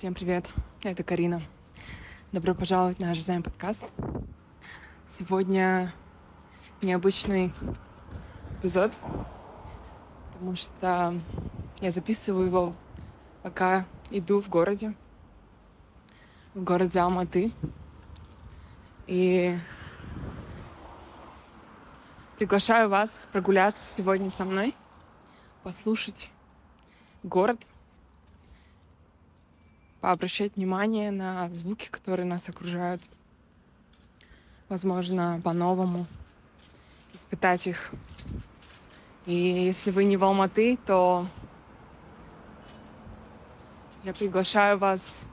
Всем привет, это Карина. Добро пожаловать на Займ подкаст. Сегодня необычный эпизод, потому что я записываю его, пока иду в городе, в городе Алматы. И приглашаю вас прогуляться сегодня со мной, послушать город, пообращать внимание на звуки, которые нас окружают. Возможно, по-новому испытать их. И если вы не в Алматы, то я приглашаю вас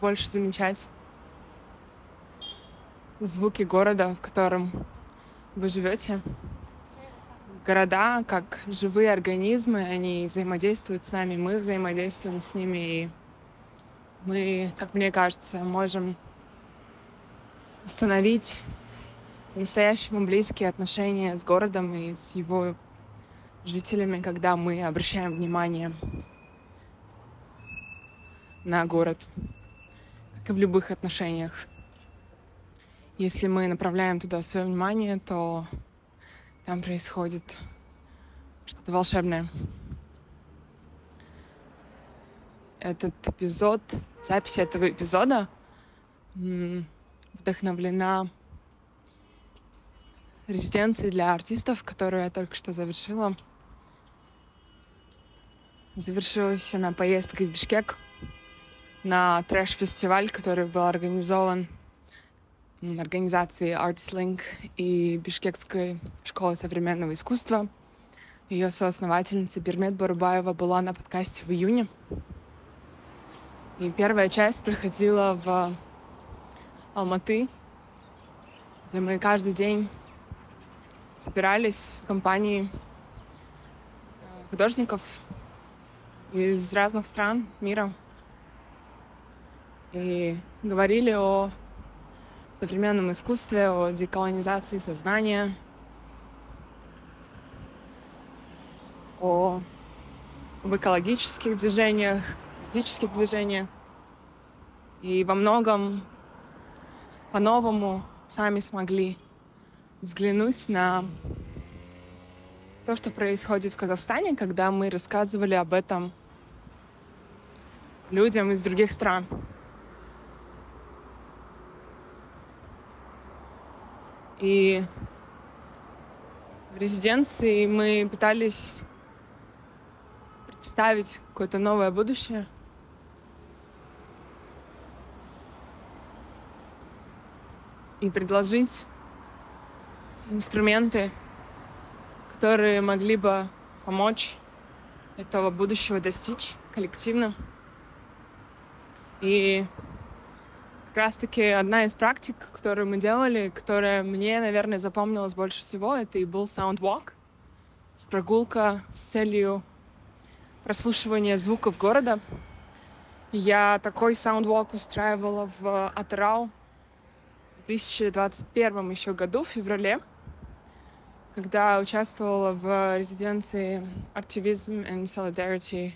больше замечать звуки города, в котором вы живете. Города, как живые организмы, они взаимодействуют с нами, мы взаимодействуем с ними, и мы, как мне кажется, можем установить по-настоящему близкие отношения с городом и с его жителями, когда мы обращаем внимание на город, как и в любых отношениях. Если мы направляем туда свое внимание, то там происходит что-то волшебное. Этот эпизод, запись этого эпизода вдохновлена резиденцией для артистов, которую я только что завершила. Завершилась она поездкой в Бишкек на трэш-фестиваль, который был организован организацией Artist Link и Бишкекской школы современного искусства. Ее соосновательница Бермет Барубаева была на подкасте в июне. И первая часть проходила в Алматы, где мы каждый день собирались в компании э, художников из разных стран мира и говорили о современном искусстве, о деколонизации сознания, о, об экологических движениях, физических движениях. И во многом по-новому сами смогли взглянуть на то, что происходит в Казахстане, когда мы рассказывали об этом людям из других стран. И в резиденции мы пытались представить какое-то новое будущее. И предложить инструменты, которые могли бы помочь этого будущего достичь коллективно. И как раз-таки одна из практик, которую мы делали, которая мне, наверное, запомнилась больше всего, это и был Soundwalk. С прогулка с целью прослушивания звуков города. Я такой Soundwalk устраивала в Атырау в 2021 еще году, в феврале, когда участвовала в резиденции Activism and Solidarity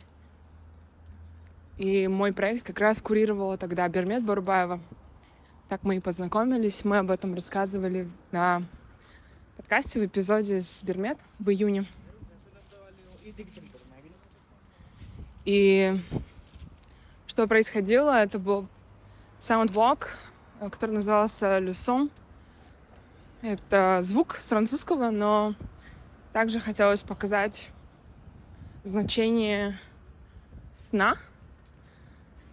и мой проект как раз курировала тогда Бермет Барубаева. Так мы и познакомились. Мы об этом рассказывали на подкасте в эпизоде с Бермет в июне. И что происходило, это был soundwalk, который назывался «Люсон». Это звук с французского, но также хотелось показать значение сна —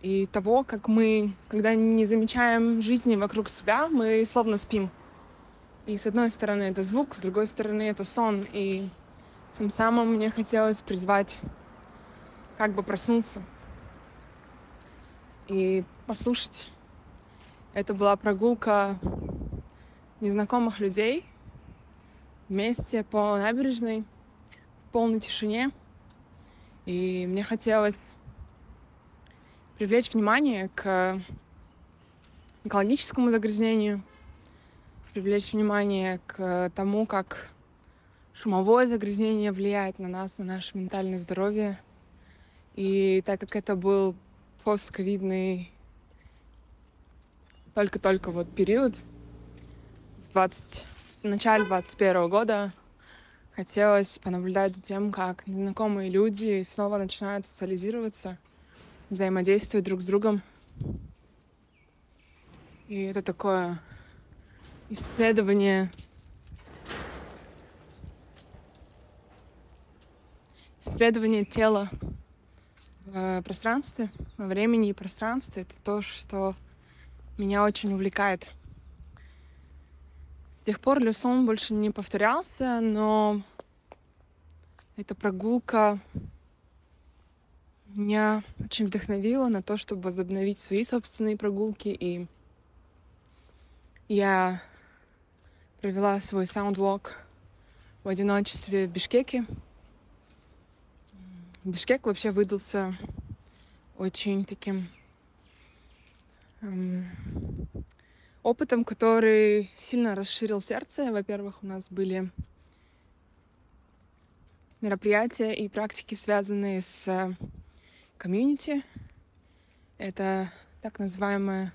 и того, как мы, когда не замечаем жизни вокруг себя, мы словно спим. И с одной стороны это звук, с другой стороны это сон. И тем самым мне хотелось призвать как бы проснуться и послушать. Это была прогулка незнакомых людей вместе по набережной в полной тишине. И мне хотелось привлечь внимание к экологическому загрязнению, привлечь внимание к тому, как шумовое загрязнение влияет на нас, на наше ментальное здоровье. И так как это был постковидный только-только вот период в 20 в начале 21 года хотелось понаблюдать за тем, как незнакомые люди снова начинают социализироваться, взаимодействовать друг с другом. И это такое исследование исследование тела в пространстве, во времени и пространстве. Это то, что меня очень увлекает. С тех пор Люсон больше не повторялся, но эта прогулка меня очень вдохновила на то, чтобы возобновить свои собственные прогулки. И я провела свой саундвок в одиночестве в Бишкеке. Бишкек вообще выдался очень таким опытом, который сильно расширил сердце. Во-первых, у нас были мероприятия и практики, связанные с комьюнити. Это так называемая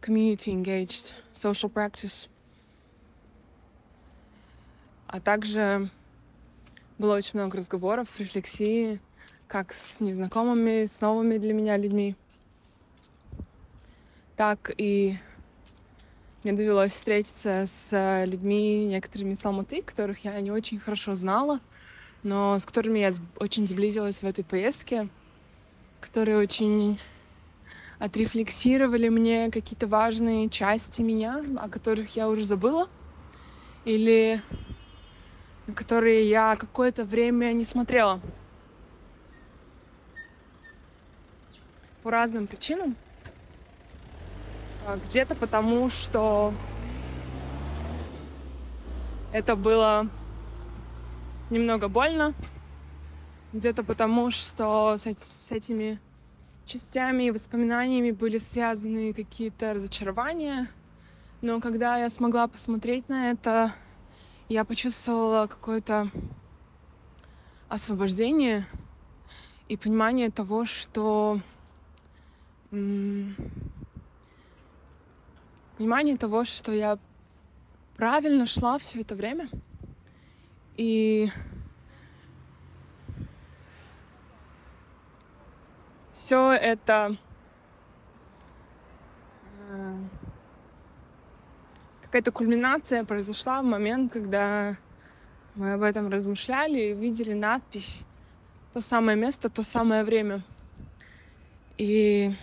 community engaged social practice. А также было очень много разговоров, рефлексии, как с незнакомыми, с новыми для меня людьми, так и мне довелось встретиться с людьми, некоторыми с Алматы, которых я не очень хорошо знала, но с которыми я очень сблизилась в этой поездке, которые очень отрефлексировали мне какие-то важные части меня, о которых я уже забыла, или которые я какое-то время не смотрела. По разным причинам. А, где-то потому, что это было немного больно. Где-то потому, что с, с этими частями и воспоминаниями были связаны какие-то разочарования. Но когда я смогла посмотреть на это, я почувствовала какое-то освобождение и понимание того, что понимание того, что я правильно шла все это время. И все это какая-то кульминация произошла в момент, когда мы об этом размышляли и видели надпись «То самое место, то самое время». И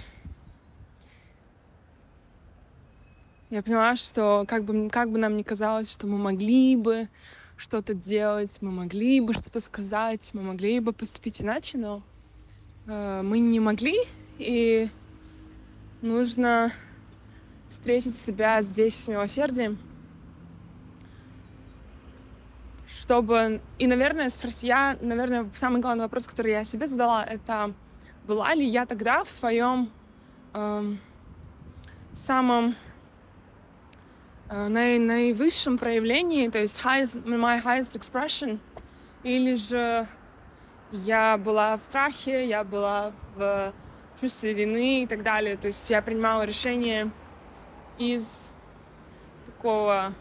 я поняла, что как бы, как бы нам ни казалось, что мы могли бы что-то делать, мы могли бы что-то сказать, мы могли бы поступить иначе, но э, мы не могли, и нужно встретить себя здесь с милосердием, чтобы... И, наверное, спросить, я, наверное, самый главный вопрос, который я себе задала, это была ли я тогда в своем эм, самом э, наи, наивысшем проявлении, то есть highest, my highest expression, или же я была в страхе, я была в чувстве вины и так далее. То есть я принимала решение из такого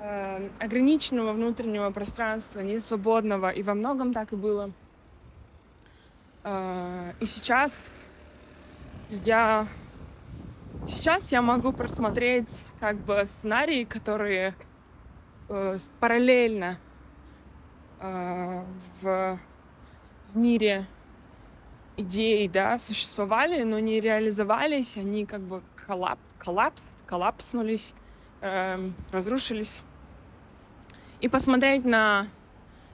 э, ограниченного внутреннего пространства, не свободного, и во многом так и было. Э, и сейчас я сейчас я могу просмотреть как бы сценарии, которые э, параллельно э, в, в мире идей, да, существовали, но не реализовались, они как бы коллап, коллапс, коллапснулись, э, разрушились. И посмотреть на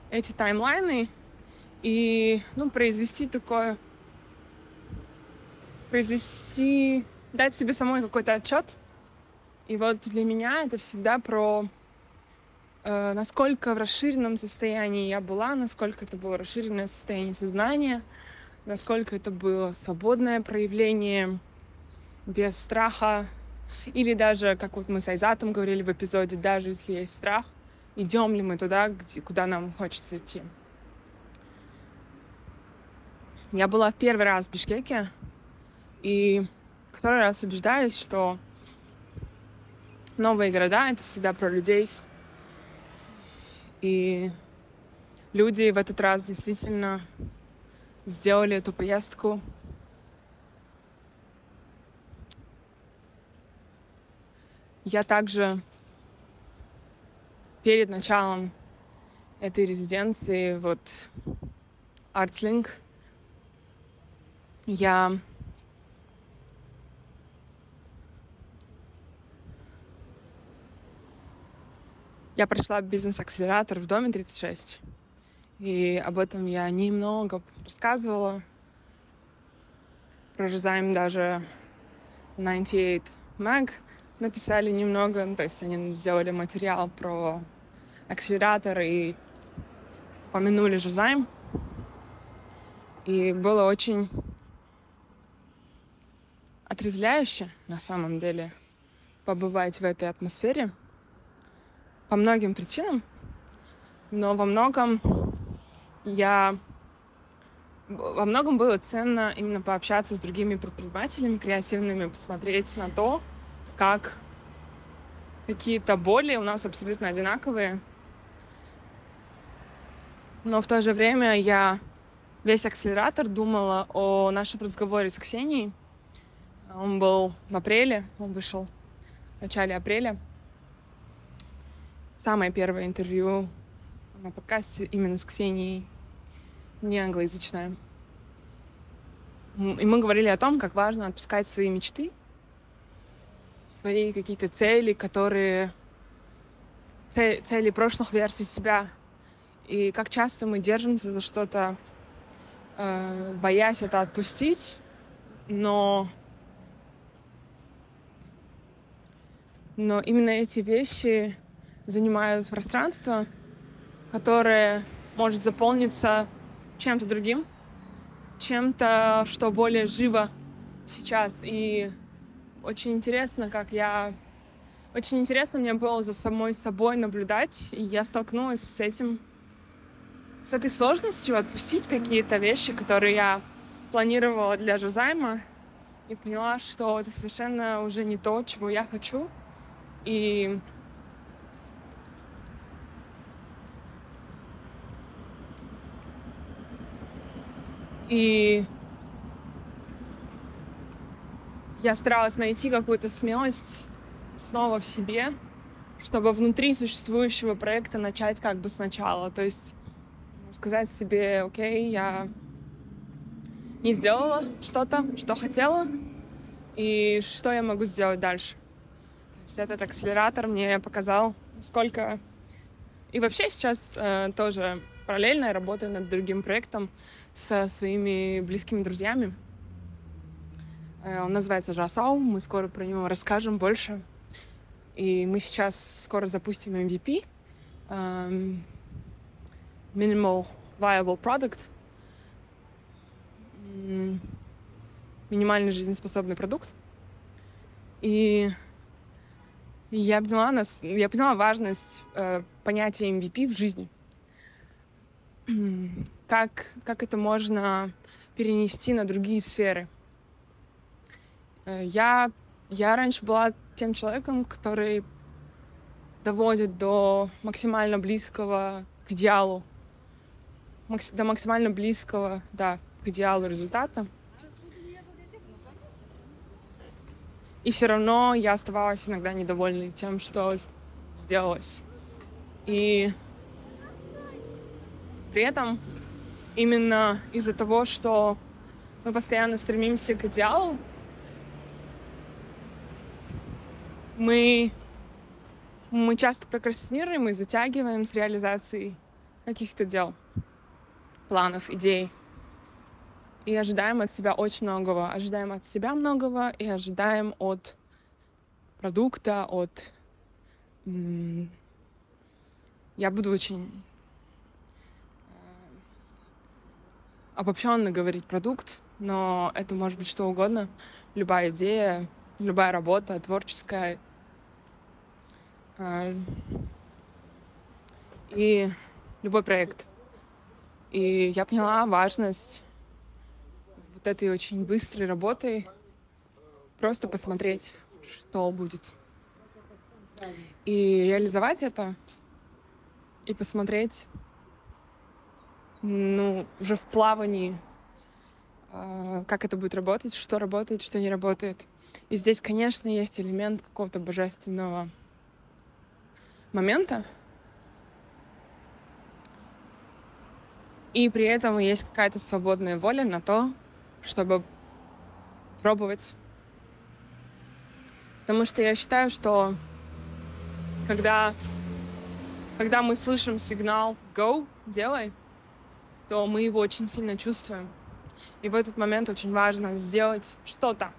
эти таймлайны и, ну, произвести такое, произвести, дать себе самой какой-то отчет. И вот для меня это всегда про э, насколько в расширенном состоянии я была, насколько это было расширенное состояние сознания, насколько это было свободное проявление без страха. Или даже, как вот мы с Айзатом говорили в эпизоде, даже если есть страх, идем ли мы туда, где, куда нам хочется идти. Я была в первый раз в Бишкеке И который раз убеждаюсь, что новые города — это всегда про людей. И люди в этот раз действительно сделали эту поездку Я также перед началом этой резиденции, вот Artslink, я я прошла бизнес-акселератор в доме 36. И об этом я немного рассказывала. Прожизаем даже 98 Mag — написали немного, ну, то есть они сделали материал про акселератор и помянули же займ. И было очень отрезвляюще, на самом деле, побывать в этой атмосфере по многим причинам, но во многом я во многом было ценно именно пообщаться с другими предпринимателями креативными, посмотреть на то, как какие-то боли у нас абсолютно одинаковые. Но в то же время я весь акселератор думала о нашем разговоре с Ксенией. Он был в апреле, он вышел в начале апреля. Самое первое интервью на подкасте именно с Ксенией, не англоязычное. И мы говорили о том, как важно отпускать свои мечты свои какие-то цели, которые цели прошлых версий себя. И как часто мы держимся за что-то, э, боясь это отпустить, но но именно эти вещи занимают пространство, которое может заполниться чем-то другим, чем-то, что более живо сейчас и очень интересно, как я... Очень интересно мне было за самой собой наблюдать, и я столкнулась с этим, с этой сложностью отпустить какие-то вещи, которые я планировала для Жозайма, и поняла, что это совершенно уже не то, чего я хочу. И И я старалась найти какую-то смелость снова в себе, чтобы внутри существующего проекта начать как бы сначала. То есть сказать себе, окей, я не сделала что-то, что хотела, и что я могу сделать дальше. То есть этот акселератор мне показал, сколько... И вообще сейчас э, тоже параллельно я работаю над другим проектом со своими близкими друзьями. Э, он называется Жасау, мы скоро про него расскажем больше. И мы сейчас скоро запустим MVP, um, эм, Minimal Viable Product, минимально жизнеспособный продукт. И я поняла, нас, я поняла важность э, понятия MVP в жизни. как, как это можно перенести на другие сферы. Э, я, я раньше была тем человеком, который доводит до максимально близкого к идеалу, до максимально близкого, да, к идеалу результата. И все равно я оставалась иногда недовольной тем, что сделалось. И при этом именно из-за того, что мы постоянно стремимся к идеалу, мы, мы часто прокрастинируем и затягиваем с реализацией каких-то дел, планов, идей. И ожидаем от себя очень многого. Ожидаем от себя многого и ожидаем от продукта, от... Я буду очень обобщенно говорить продукт, но это может быть что угодно. Любая идея, любая работа творческая, а, и любой проект. И я поняла важность вот этой очень быстрой работы просто посмотреть, что будет. И реализовать это, и посмотреть, ну, уже в плавании, а, как это будет работать, что работает, что не работает. И здесь, конечно, есть элемент какого-то божественного момента. И при этом есть какая-то свободная воля на то, чтобы пробовать. Потому что я считаю, что когда, когда мы слышим сигнал «go», «делай», то мы его очень сильно чувствуем. И в этот момент очень важно сделать что-то.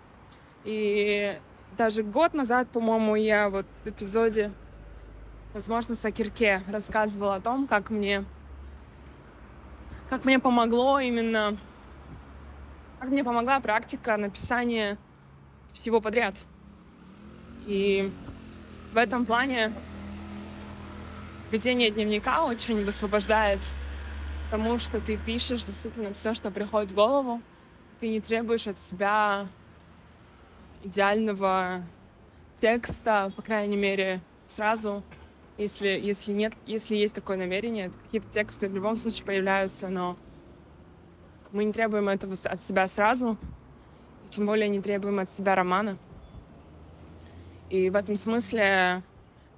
И даже год назад, по-моему, я вот в эпизоде, возможно, с Акирке рассказывала о том, как мне, как мне помогло именно, как мне помогла практика написания всего подряд. И в этом плане ведение дневника очень высвобождает потому что ты пишешь действительно все, что приходит в голову. Ты не требуешь от себя идеального текста, по крайней мере, сразу. Если, если нет, если есть такое намерение, какие-то тексты в любом случае появляются, но мы не требуем этого от себя сразу, и тем более не требуем от себя романа. И в этом смысле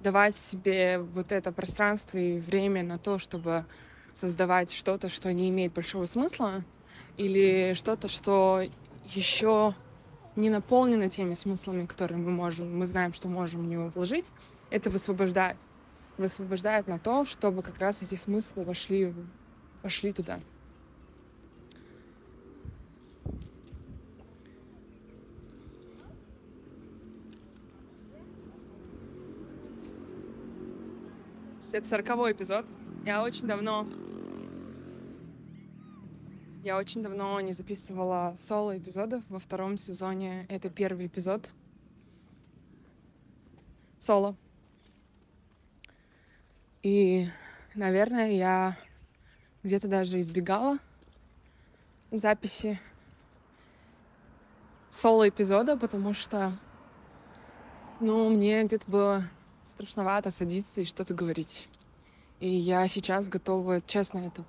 давать себе вот это пространство и время на то, чтобы создавать что-то, что не имеет большого смысла, или что-то, что еще не наполнено теми смыслами, которые мы можем, мы знаем, что можем в него вложить, это высвобождает. Высвобождает на то, чтобы как раз эти смыслы вошли, вошли туда. Это сороковой эпизод. Я очень давно... Я очень давно не записывала соло-эпизодов. Во втором сезоне это первый эпизод. Соло. И, наверное, я где-то даже избегала записи соло-эпизода, потому что, ну, мне где-то было страшновато садиться и что-то говорить. И я сейчас готова честно это,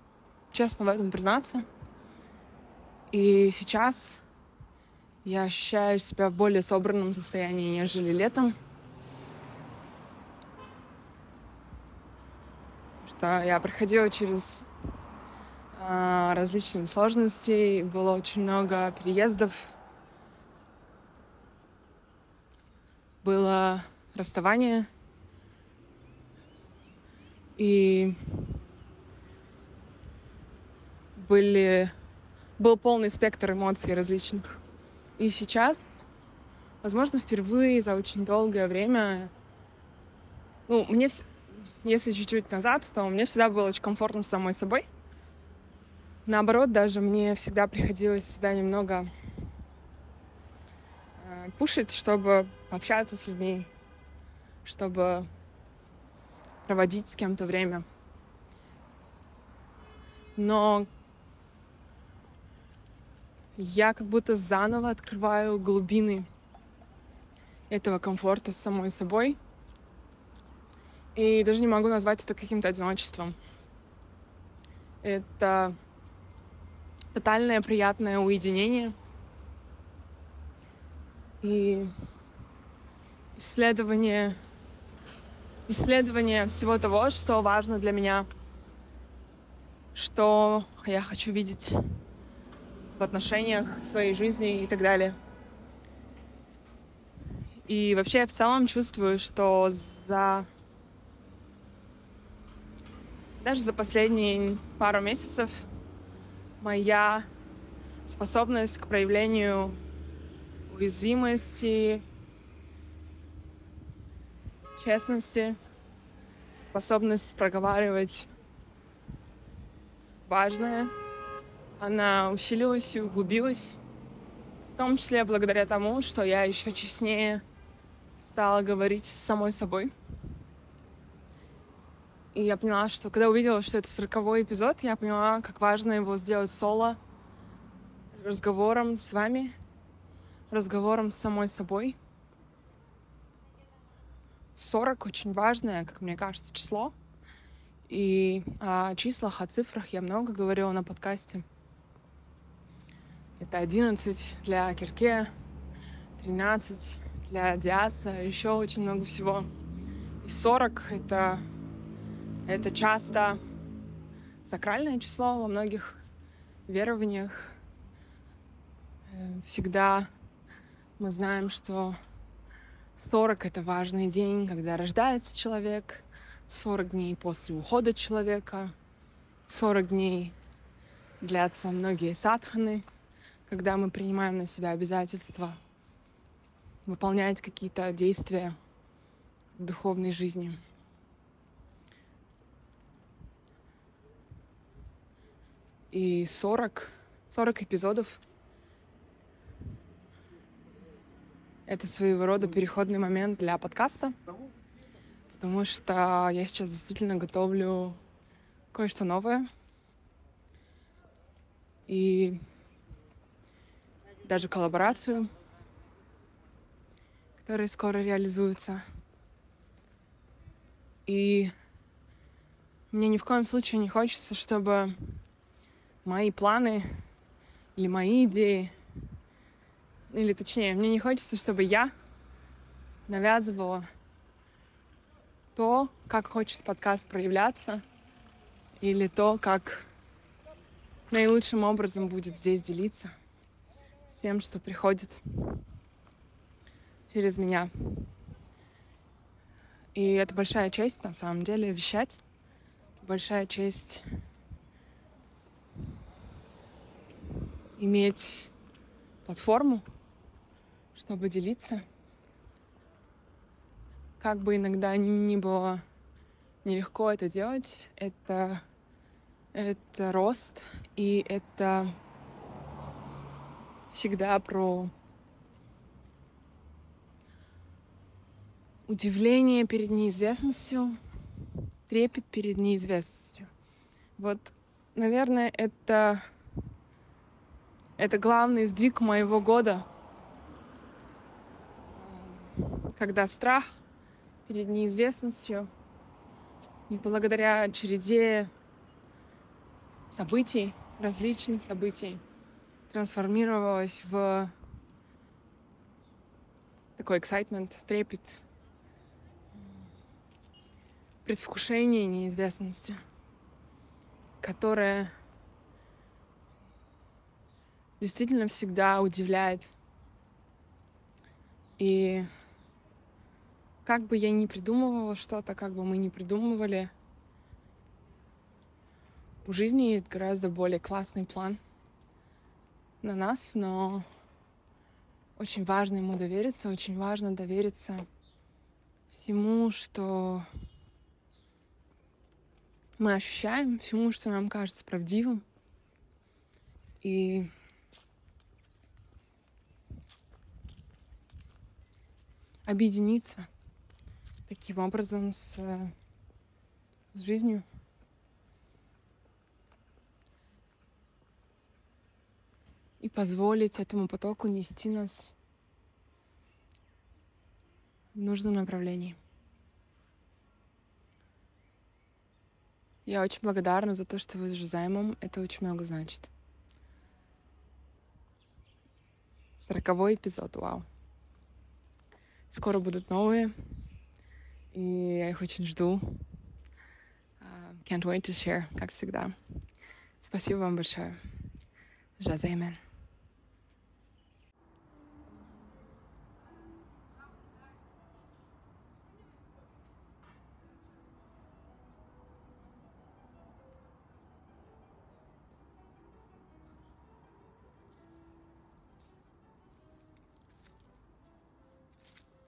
честно в этом признаться. И сейчас я ощущаю себя в более собранном состоянии, нежели летом. Что я проходила через а, различные сложности, было очень много переездов, было расставание — и были, был полный спектр эмоций различных. И сейчас, возможно, впервые за очень долгое время, ну, мне, если чуть-чуть назад, то мне всегда было очень комфортно с самой собой. Наоборот, даже мне всегда приходилось себя немного э, пушить, чтобы общаться с людьми, чтобы проводить с кем-то время. Но я как будто заново открываю глубины этого комфорта с самой собой. И даже не могу назвать это каким-то одиночеством. Это тотальное приятное уединение и исследование исследование всего того, что важно для меня, что я хочу видеть в отношениях, в своей жизни и так далее. И вообще я в целом чувствую, что за даже за последние пару месяцев моя способность к проявлению уязвимости, честности, способность проговаривать важное. Она усилилась и углубилась, в том числе благодаря тому, что я еще честнее стала говорить с самой собой. И я поняла, что когда увидела, что это сороковой эпизод, я поняла, как важно его сделать соло, разговором с вами, разговором с самой собой. 40 очень важное, как мне кажется, число. И о числах, о цифрах я много говорила на подкасте. Это 11 для Кирке, 13 для Диаса, еще очень много всего. И 40 — это, это часто сакральное число во многих верованиях. Э, всегда мы знаем, что 40 — это важный день, когда рождается человек, 40 дней после ухода человека, 40 дней длятся многие садханы, когда мы принимаем на себя обязательства выполнять какие-то действия в духовной жизни. И 40, 40 эпизодов — это своего рода переходный момент для подкаста, потому что я сейчас действительно готовлю кое-что новое. И даже коллаборацию, которая скоро реализуется. И мне ни в коем случае не хочется, чтобы мои планы или мои идеи, или точнее, мне не хочется, чтобы я навязывала то, как хочет подкаст проявляться, или то, как наилучшим образом будет здесь делиться с тем, что приходит через меня. И это большая честь, на самом деле, вещать. Большая честь иметь платформу, чтобы делиться. Как бы иногда ни было нелегко это делать, это, это рост, и это всегда про удивление перед неизвестностью, трепет перед неизвестностью. Вот, наверное, это, это главный сдвиг моего года, когда страх перед неизвестностью, благодаря череде событий, различных событий, трансформировалась в такой excitement, трепет, предвкушение неизвестности, которое действительно всегда удивляет. И как бы я ни придумывала что-то, как бы мы ни придумывали, у жизни есть гораздо более классный план на нас, но очень важно ему довериться, очень важно довериться всему, что мы ощущаем, всему, что нам кажется правдивым. И объединиться таким образом с, с жизнью. И позволить этому потоку нести нас в нужном направлении. Я очень благодарна за то, что вы с Жизаймом. Это очень много значит. Сороковой эпизод, вау. Скоро будут новые, и я их очень жду. Uh, can't wait to share, как всегда. Спасибо вам большое. Жазаймен.